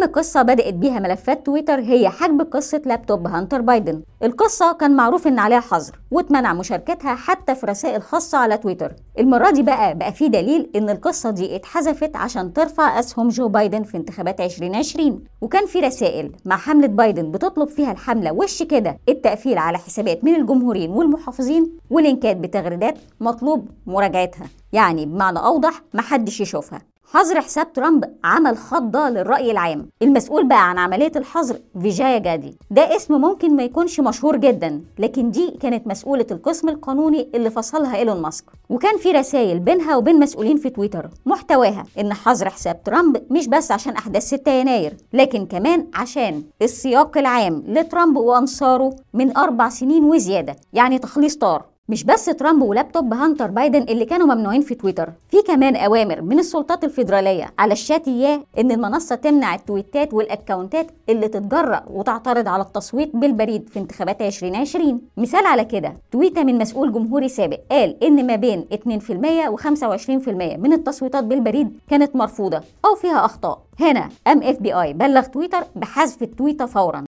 أهم قصة بدأت بيها ملفات تويتر هي حجب قصة لابتوب هانتر بايدن. القصة كان معروف إن عليها حظر واتمنع مشاركتها حتى في رسائل خاصة على تويتر. المرة دي بقى بقى في دليل إن القصة دي اتحذفت عشان ترفع أسهم جو بايدن في انتخابات 2020 وكان في رسائل مع حملة بايدن بتطلب فيها الحملة وش كده؟ التقفيل على حسابات من الجمهوريين والمحافظين ولينكات بتغريدات مطلوب مراجعتها. يعني بمعنى أوضح محدش يشوفها. حظر حساب ترامب عمل خضة للرأي العام. المسؤول بقى عن عملية الحظر فيجايا جادي. ده اسم ممكن ما يكونش مشهور جدا لكن دي كانت مسؤولة القسم القانوني اللي فصلها إيلون ماسك. وكان في رسائل بينها وبين مسؤولين في تويتر محتواها إن حظر حساب ترامب مش بس عشان أحداث 6 يناير لكن كمان عشان السياق العام لترامب وأنصاره من أربع سنين وزيادة يعني تخليص طار. مش بس ترامب ولابتوب هانتر بايدن اللي كانوا ممنوعين في تويتر في كمان أوامر من السلطات الفيدرالية على الشاتية إن المنصة تمنع التويتات والأكونتات اللي تتجرأ وتعترض على التصويت بالبريد في انتخابات 2020 مثال على كده تويتة من مسؤول جمهوري سابق قال إن ما بين 2% و25% من التصويتات بالبريد كانت مرفوضة أو فيها أخطاء. هنا ام إف بي آي بلغ تويتر بحذف التويتة فورا.